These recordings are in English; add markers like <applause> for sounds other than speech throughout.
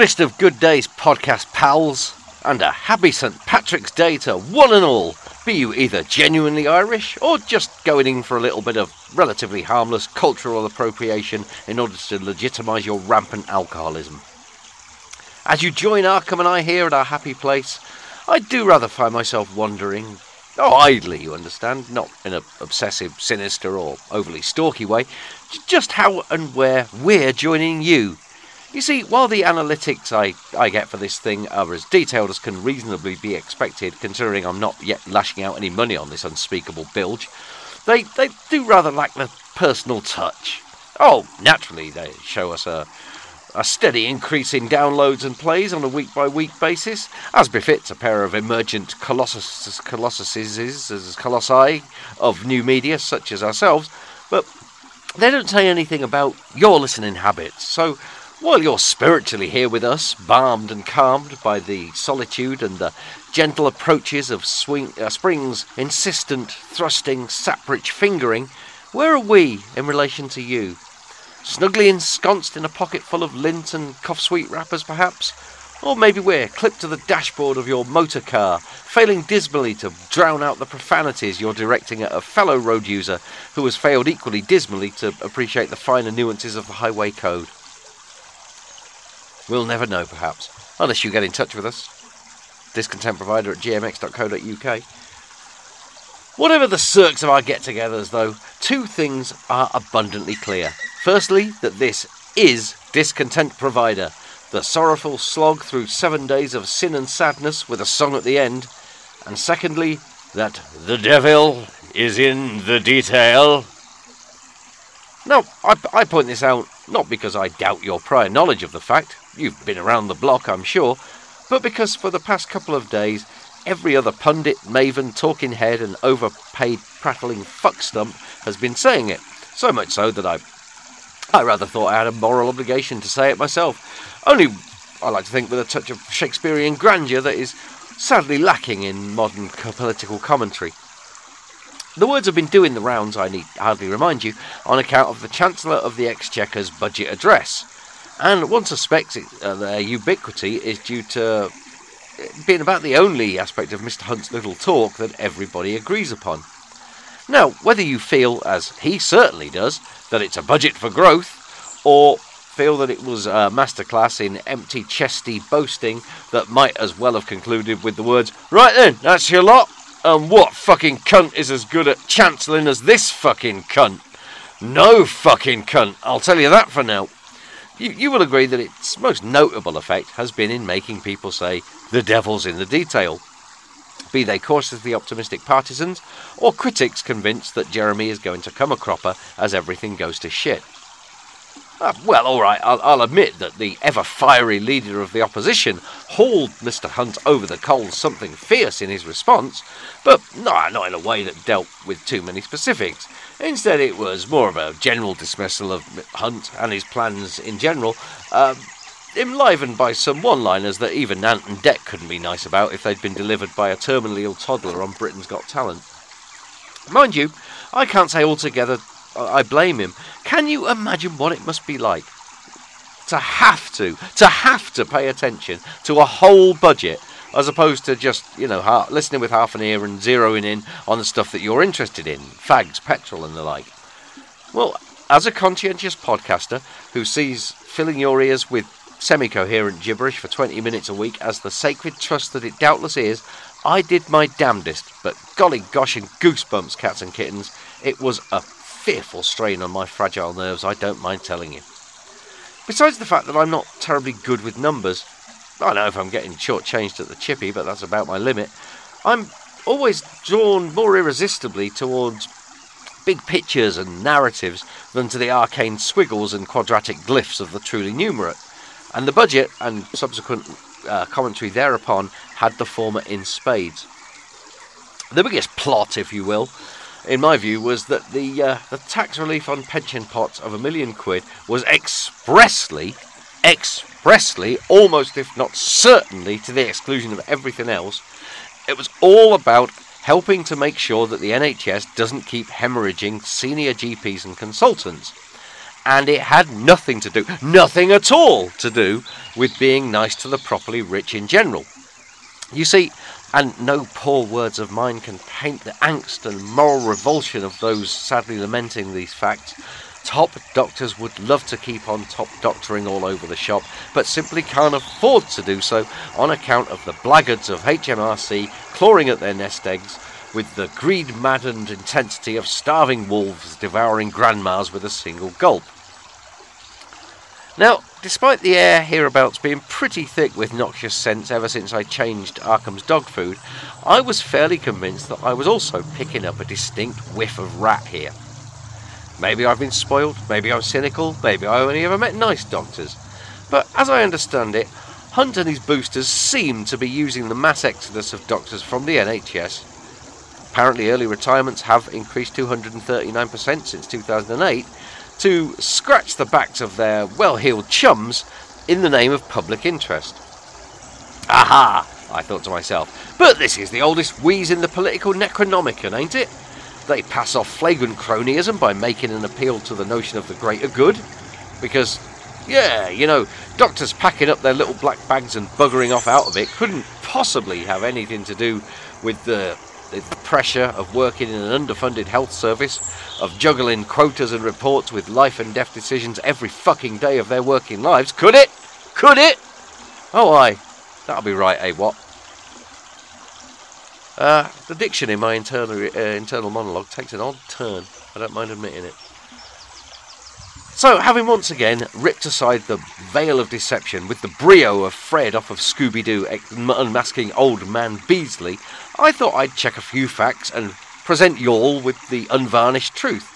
Goodest of good days, podcast pals, and a happy St. Patrick's Day to one and all. Be you either genuinely Irish or just going in for a little bit of relatively harmless cultural appropriation in order to legitimise your rampant alcoholism. As you join Arkham and I here at our happy place, I do rather find myself wondering, oh, idly, you understand, not in an obsessive, sinister, or overly stalky way, just how and where we're joining you. You see, while the analytics I, I get for this thing are as detailed as can reasonably be expected, considering I'm not yet lashing out any money on this unspeakable bilge, they, they do rather lack the personal touch. Oh, naturally, they show us a, a steady increase in downloads and plays on a week by week basis, as befits a pair of emergent colossus, colossuses, colossi of new media such as ourselves, but they don't say anything about your listening habits. So while you're spiritually here with us, balmed and calmed by the solitude and the gentle approaches of swing, uh, Spring's insistent, thrusting, sap-rich fingering, where are we in relation to you? Snugly ensconced in a pocket full of lint and cough sweet wrappers, perhaps? Or maybe we're clipped to the dashboard of your motor car, failing dismally to drown out the profanities you're directing at a fellow road user who has failed equally dismally to appreciate the finer nuances of the highway code. We'll never know, perhaps, unless you get in touch with us. Discontent provider at gmx.co.uk. Whatever the circs of our get togethers, though, two things are abundantly clear. Firstly, that this is Discontent Provider, the sorrowful slog through seven days of sin and sadness with a song at the end. And secondly, that the devil is in the detail. Now, I, I point this out not because I doubt your prior knowledge of the fact, you've been around the block, I'm sure, but because for the past couple of days, every other pundit, maven, talking head, and overpaid prattling fuck stump has been saying it. So much so that I, I rather thought I had a moral obligation to say it myself. Only, I like to think, with a touch of Shakespearean grandeur that is sadly lacking in modern political commentary. The words have been doing the rounds, I need hardly remind you, on account of the Chancellor of the Exchequer's budget address. And one suspects it, uh, their ubiquity is due to being about the only aspect of Mr. Hunt's little talk that everybody agrees upon. Now, whether you feel, as he certainly does, that it's a budget for growth, or feel that it was a masterclass in empty chesty boasting that might as well have concluded with the words, Right then, that's your lot, and what fucking cunt is as good at chancelling as this fucking cunt? No fucking cunt, I'll tell you that for now. You, you will agree that its most notable effect has been in making people say, the devil's in the detail. Be they cautiously optimistic partisans, or critics convinced that Jeremy is going to come a cropper as everything goes to shit. Uh, well, all right, I'll, I'll, admit that the ever fiery leader of the opposition hauled Mr. Hunt over the coals something fierce in his response, but no, not in a way that dealt with too many specifics. Instead, it was more of a general dismissal of Hunt and his plans in general, um, enlivened by some one liners that even Ant and Dec couldn't be nice about if they'd been delivered by a terminally ill toddler on Britain's Got Talent. Mind you, I can't say altogether I blame him. Can you imagine what it must be like to have to, to have to pay attention to a whole budget as opposed to just, you know, listening with half an ear and zeroing in on the stuff that you're interested in, fags, petrol, and the like? Well, as a conscientious podcaster who sees filling your ears with semi coherent gibberish for 20 minutes a week as the sacred trust that it doubtless is, I did my damnedest, but golly gosh and goosebumps, cats and kittens, it was a fearful strain on my fragile nerves, I don't mind telling you. Besides the fact that I'm not terribly good with numbers, I know if I'm getting short-changed at the chippy, but that's about my limit. I'm always drawn more irresistibly towards big pictures and narratives than to the arcane squiggles and quadratic glyphs of the truly numerate. And the budget and subsequent uh, commentary thereupon had the former in spades. The biggest plot, if you will, in my view, was that the uh, the tax relief on pension pots of a million quid was expressly, expressly, almost if not certainly, to the exclusion of everything else. It was all about helping to make sure that the NHS doesn't keep hemorrhaging senior GPs and consultants. and it had nothing to do, nothing at all to do with being nice to the properly rich in general. You see, and no poor words of mine can paint the angst and moral revulsion of those sadly lamenting these facts. Top doctors would love to keep on top doctoring all over the shop, but simply can't afford to do so on account of the blackguards of HMRC clawing at their nest eggs with the greed maddened intensity of starving wolves devouring grandmas with a single gulp. Now, despite the air hereabouts being pretty thick with noxious scents ever since I changed Arkham's dog food, I was fairly convinced that I was also picking up a distinct whiff of rat here. Maybe I've been spoiled, maybe I'm cynical, maybe I only ever met nice doctors. But as I understand it, Hunt and his boosters seem to be using the mass exodus of doctors from the NHS Apparently, early retirements have increased 239% since 2008 to scratch the backs of their well heeled chums in the name of public interest. Aha! I thought to myself, but this is the oldest wheeze in the political Necronomicon, ain't it? They pass off flagrant cronyism by making an appeal to the notion of the greater good. Because, yeah, you know, doctors packing up their little black bags and buggering off out of it couldn't possibly have anything to do with the the pressure of working in an underfunded health service, of juggling quotas and reports with life and death decisions every fucking day of their working lives. Could it? Could it? Oh, aye. That'll be right, eh, what? Uh, the diction in my internal, uh, internal monologue takes an odd turn. I don't mind admitting it. So, having once again ripped aside the veil of deception with the brio of Fred off of Scooby Doo unmasking old man Beasley, I thought I'd check a few facts and present y'all with the unvarnished truth.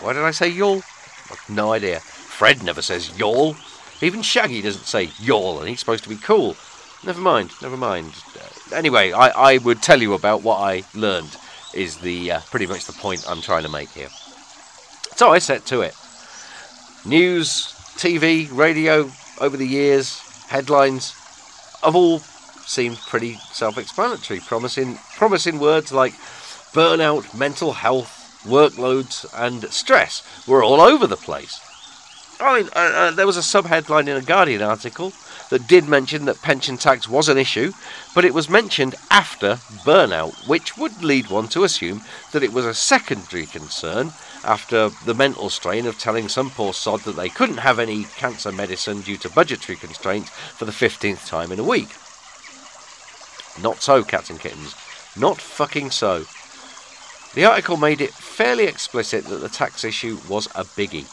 Why did I say y'all? No idea. Fred never says y'all. Even Shaggy doesn't say y'all, and he's supposed to be cool. Never mind, never mind. Anyway, I, I would tell you about what I learned, is the uh, pretty much the point I'm trying to make here. So I set to it. News, TV, radio, over the years, headlines have all seemed pretty self-explanatory, promising promising words like burnout, mental health, workloads, and stress were all over the place. I mean, uh, uh, there was a subheadline in a Guardian article that did mention that pension tax was an issue, but it was mentioned after burnout, which would lead one to assume that it was a secondary concern after the mental strain of telling some poor sod that they couldn't have any cancer medicine due to budgetary constraints for the 15th time in a week. Not so, cats and kittens. Not fucking so. The article made it fairly explicit that the tax issue was a biggie.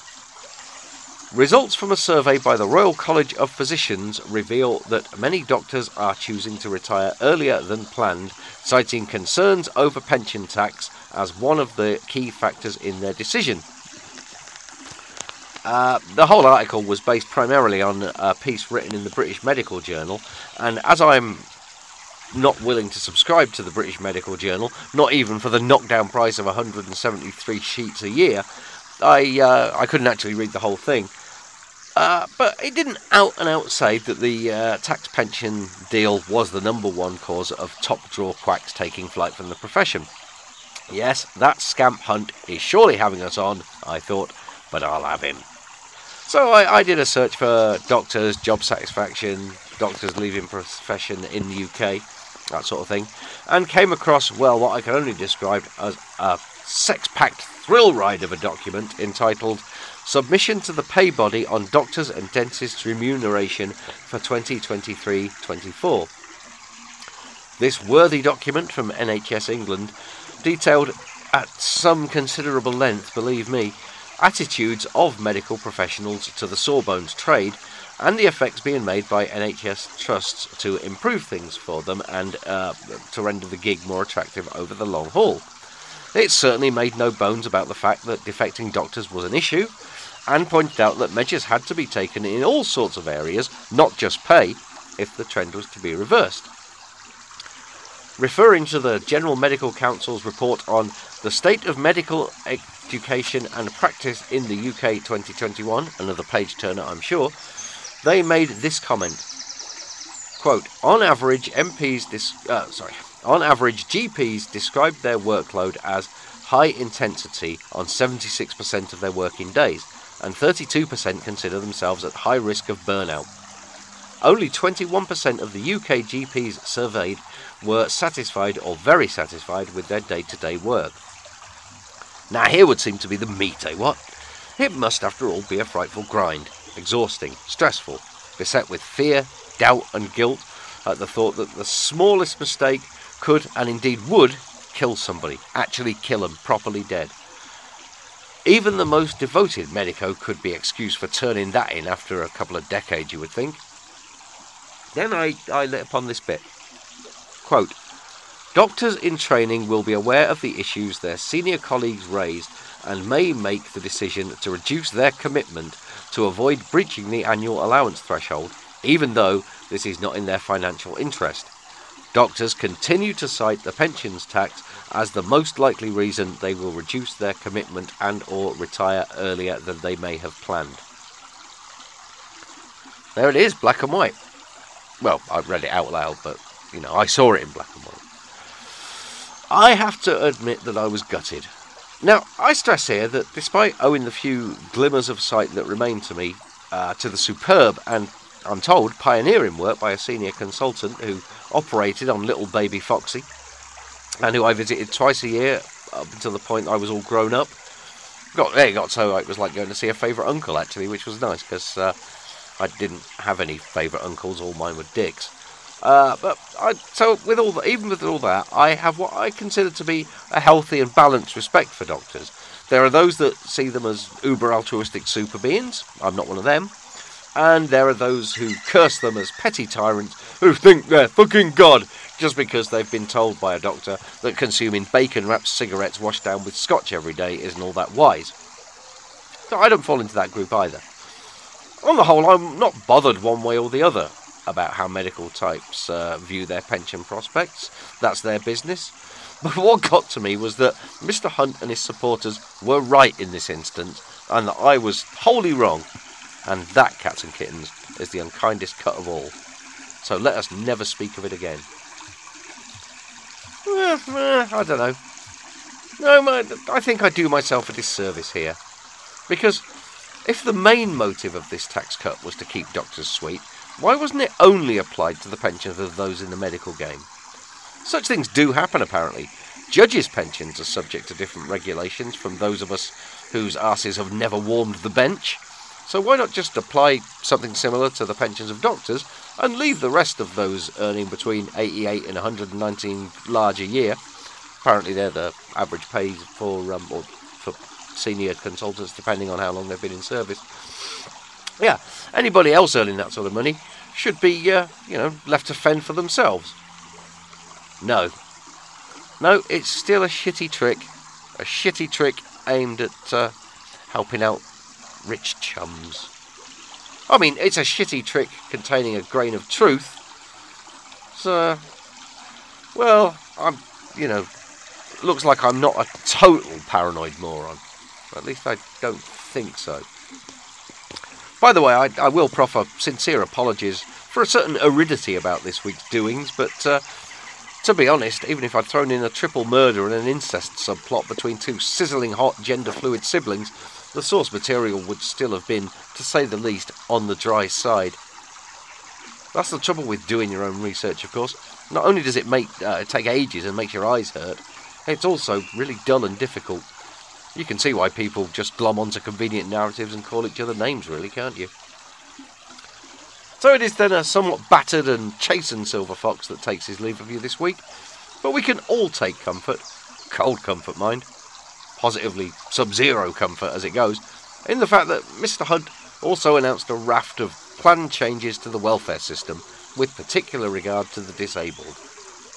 Results from a survey by the Royal College of Physicians reveal that many doctors are choosing to retire earlier than planned, citing concerns over pension tax as one of the key factors in their decision. Uh, the whole article was based primarily on a piece written in the British Medical Journal, and as I'm not willing to subscribe to the British Medical Journal, not even for the knockdown price of 173 sheets a year, I uh, I couldn't actually read the whole thing. Uh, but it didn't out and out say that the uh, tax pension deal was the number one cause of top draw quacks taking flight from the profession. Yes, that scamp hunt is surely having us on, I thought, but I'll have him. So I, I did a search for doctors, job satisfaction, doctors leaving profession in the UK, that sort of thing, and came across, well, what I can only describe as a sex packed thrill ride of a document entitled Submission to the Pay Body on Doctors and Dentists Remuneration for 2023 24. This worthy document from NHS England detailed at some considerable length, believe me, attitudes of medical professionals to the sawbones trade and the effects being made by NHS trusts to improve things for them and uh, to render the gig more attractive over the long haul. It certainly made no bones about the fact that defecting doctors was an issue, and pointed out that measures had to be taken in all sorts of areas, not just pay, if the trend was to be reversed referring to the General Medical Council's report on the state of medical education and practice in the UK 2021, another page turner, I'm sure, they made this comment. Quote, on average, MPs, dis- uh, sorry, on average, GPs described their workload as high intensity on 76% of their working days. and 32% consider themselves at high risk of burnout. Only 21% of the UK GPs surveyed were satisfied or very satisfied with their day to day work. Now, here would seem to be the meat, eh? What? It must, after all, be a frightful grind, exhausting, stressful, beset with fear, doubt, and guilt at the thought that the smallest mistake could, and indeed would, kill somebody, actually kill them properly dead. Even the most devoted medico could be excused for turning that in after a couple of decades, you would think. Then I, I lit upon this bit. Quote, Doctors in training will be aware of the issues their senior colleagues raised and may make the decision to reduce their commitment to avoid breaching the annual allowance threshold, even though this is not in their financial interest. Doctors continue to cite the pensions tax as the most likely reason they will reduce their commitment and or retire earlier than they may have planned. There it is, black and white. Well, I've read it out loud, but you know, I saw it in black and white. I have to admit that I was gutted. Now, I stress here that despite owing the few glimmers of sight that remain to me uh, to the superb and, I'm told, pioneering work by a senior consultant who operated on little baby Foxy, and who I visited twice a year up until the point I was all grown up. Got there, got so it was like going to see a favourite uncle actually, which was nice because uh, I didn't have any favourite uncles. All mine were dicks. Uh, but I, so with all that, even with all that, I have what I consider to be a healthy and balanced respect for doctors. There are those that see them as uber altruistic super beings. I'm not one of them. And there are those who curse them as petty tyrants who think they're fucking God just because they've been told by a doctor that consuming bacon wrapped cigarettes washed down with scotch every day isn't all that wise. So I don't fall into that group either. On the whole, I'm not bothered one way or the other about how medical types uh, view their pension prospects. That's their business. <laughs> But what got to me was that Mr. Hunt and his supporters were right in this instance, and that I was wholly wrong. And that, cats and kittens, is the unkindest cut of all. So let us never speak of it again. Eh, eh, I don't know. No, I think I do myself a disservice here. Because if the main motive of this tax cut was to keep doctors sweet, why wasn't it only applied to the pensions of those in the medical game? Such things do happen, apparently. Judges' pensions are subject to different regulations from those of us whose asses have never warmed the bench. So why not just apply something similar to the pensions of doctors and leave the rest of those earning between 88 and 119 large a year? Apparently, they're the average pay for um, or for senior consultants, depending on how long they've been in service. Yeah, anybody else earning that sort of money should be, uh, you know, left to fend for themselves. No, no, it's still a shitty trick, a shitty trick aimed at uh, helping out rich chums. I mean, it's a shitty trick containing a grain of truth. So, well, I'm, you know, looks like I'm not a total paranoid moron. At least I don't think so. By the way, I, I will proffer sincere apologies for a certain aridity about this week's doings, but uh, to be honest, even if I'd thrown in a triple murder and an incest subplot between two sizzling hot gender fluid siblings, the source material would still have been, to say the least, on the dry side. That's the trouble with doing your own research, of course. Not only does it make uh, take ages and makes your eyes hurt, it's also really dull and difficult. You can see why people just glom onto convenient narratives and call each other names, really, can't you? So it is then a somewhat battered and chastened Silver Fox that takes his leave of you this week, but we can all take comfort, cold comfort, mind, positively sub zero comfort as it goes, in the fact that Mr. Hunt also announced a raft of planned changes to the welfare system with particular regard to the disabled.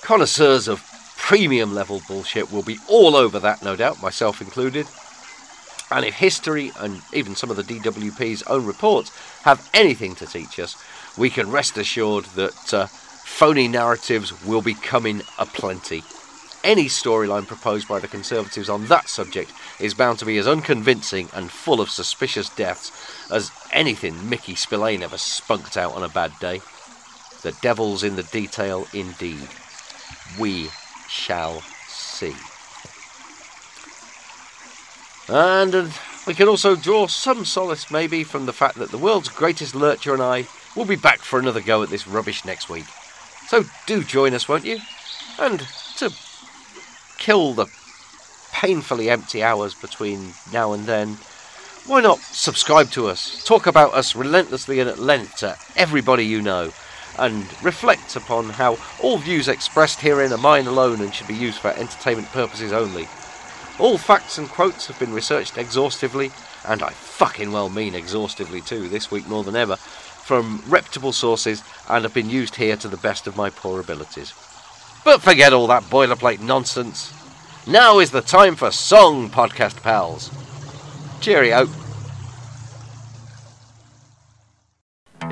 Connoisseurs of premium level bullshit will be all over that, no doubt, myself included. And if history and even some of the DWP's own reports have anything to teach us, we can rest assured that uh, phony narratives will be coming aplenty any storyline proposed by the Conservatives on that subject is bound to be as unconvincing and full of suspicious deaths as anything Mickey Spillane ever spunked out on a bad day. The devil's in the detail indeed. We shall see. And uh, We can also draw some solace, maybe, from the fact that the world's greatest lurcher and I will be back for another go at this rubbish next week. So do join us, won't you? And to kill the painfully empty hours between now and then, why not subscribe to us? Talk about us relentlessly and at length to everybody you know, and reflect upon how all views expressed herein are mine alone and should be used for entertainment purposes only. All facts and quotes have been researched exhaustively, and I fucking well mean exhaustively too, this week more than ever, from reputable sources and have been used here to the best of my poor abilities. But forget all that boilerplate nonsense. Now is the time for Song, Podcast Pals. Cheerio.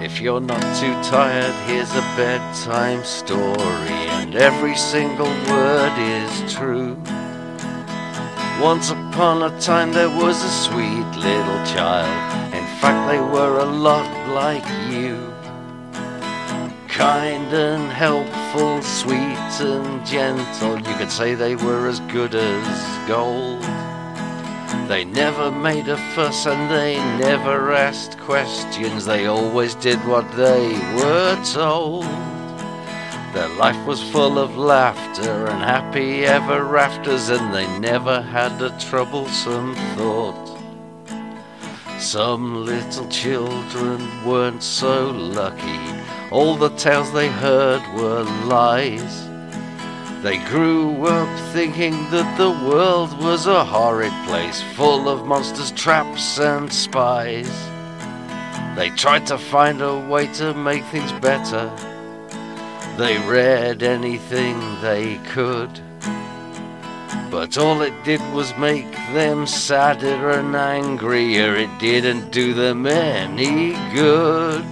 If you're not too tired, here's a bedtime story, and every single word is true. Once upon a time there was a sweet little child. In fact, they were a lot like you. Kind and helpful, sweet and gentle. You could say they were as good as gold. They never made a fuss and they never asked questions. They always did what they were told. Their life was full of laughter and happy ever afters, and they never had a troublesome thought. Some little children weren't so lucky, all the tales they heard were lies. They grew up thinking that the world was a horrid place, full of monsters, traps, and spies. They tried to find a way to make things better they read anything they could. But all it did was make them sadder and angrier. It didn't do them any good.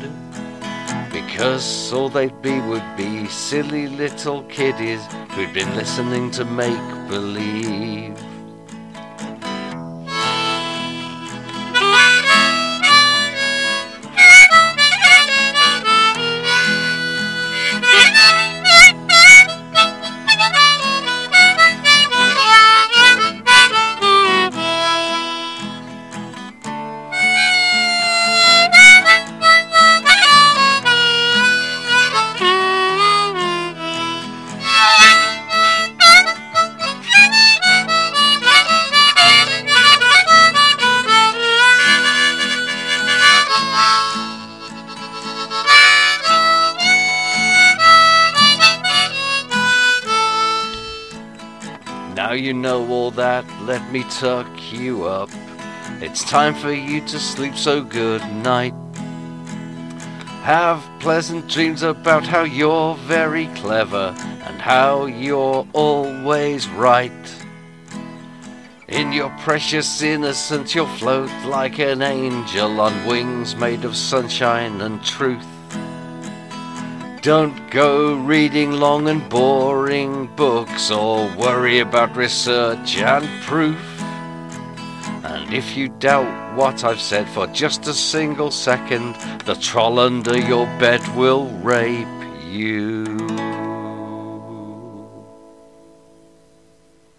Because all they'd be would be silly little kiddies who'd been listening to make believe. Let me tuck you up. It's time for you to sleep, so good night. Have pleasant dreams about how you're very clever and how you're always right. In your precious innocence, you'll float like an angel on wings made of sunshine and truth. Don't go reading long and boring books or worry about research and proof. And if you doubt what I've said for just a single second, the troll under your bed will rape you.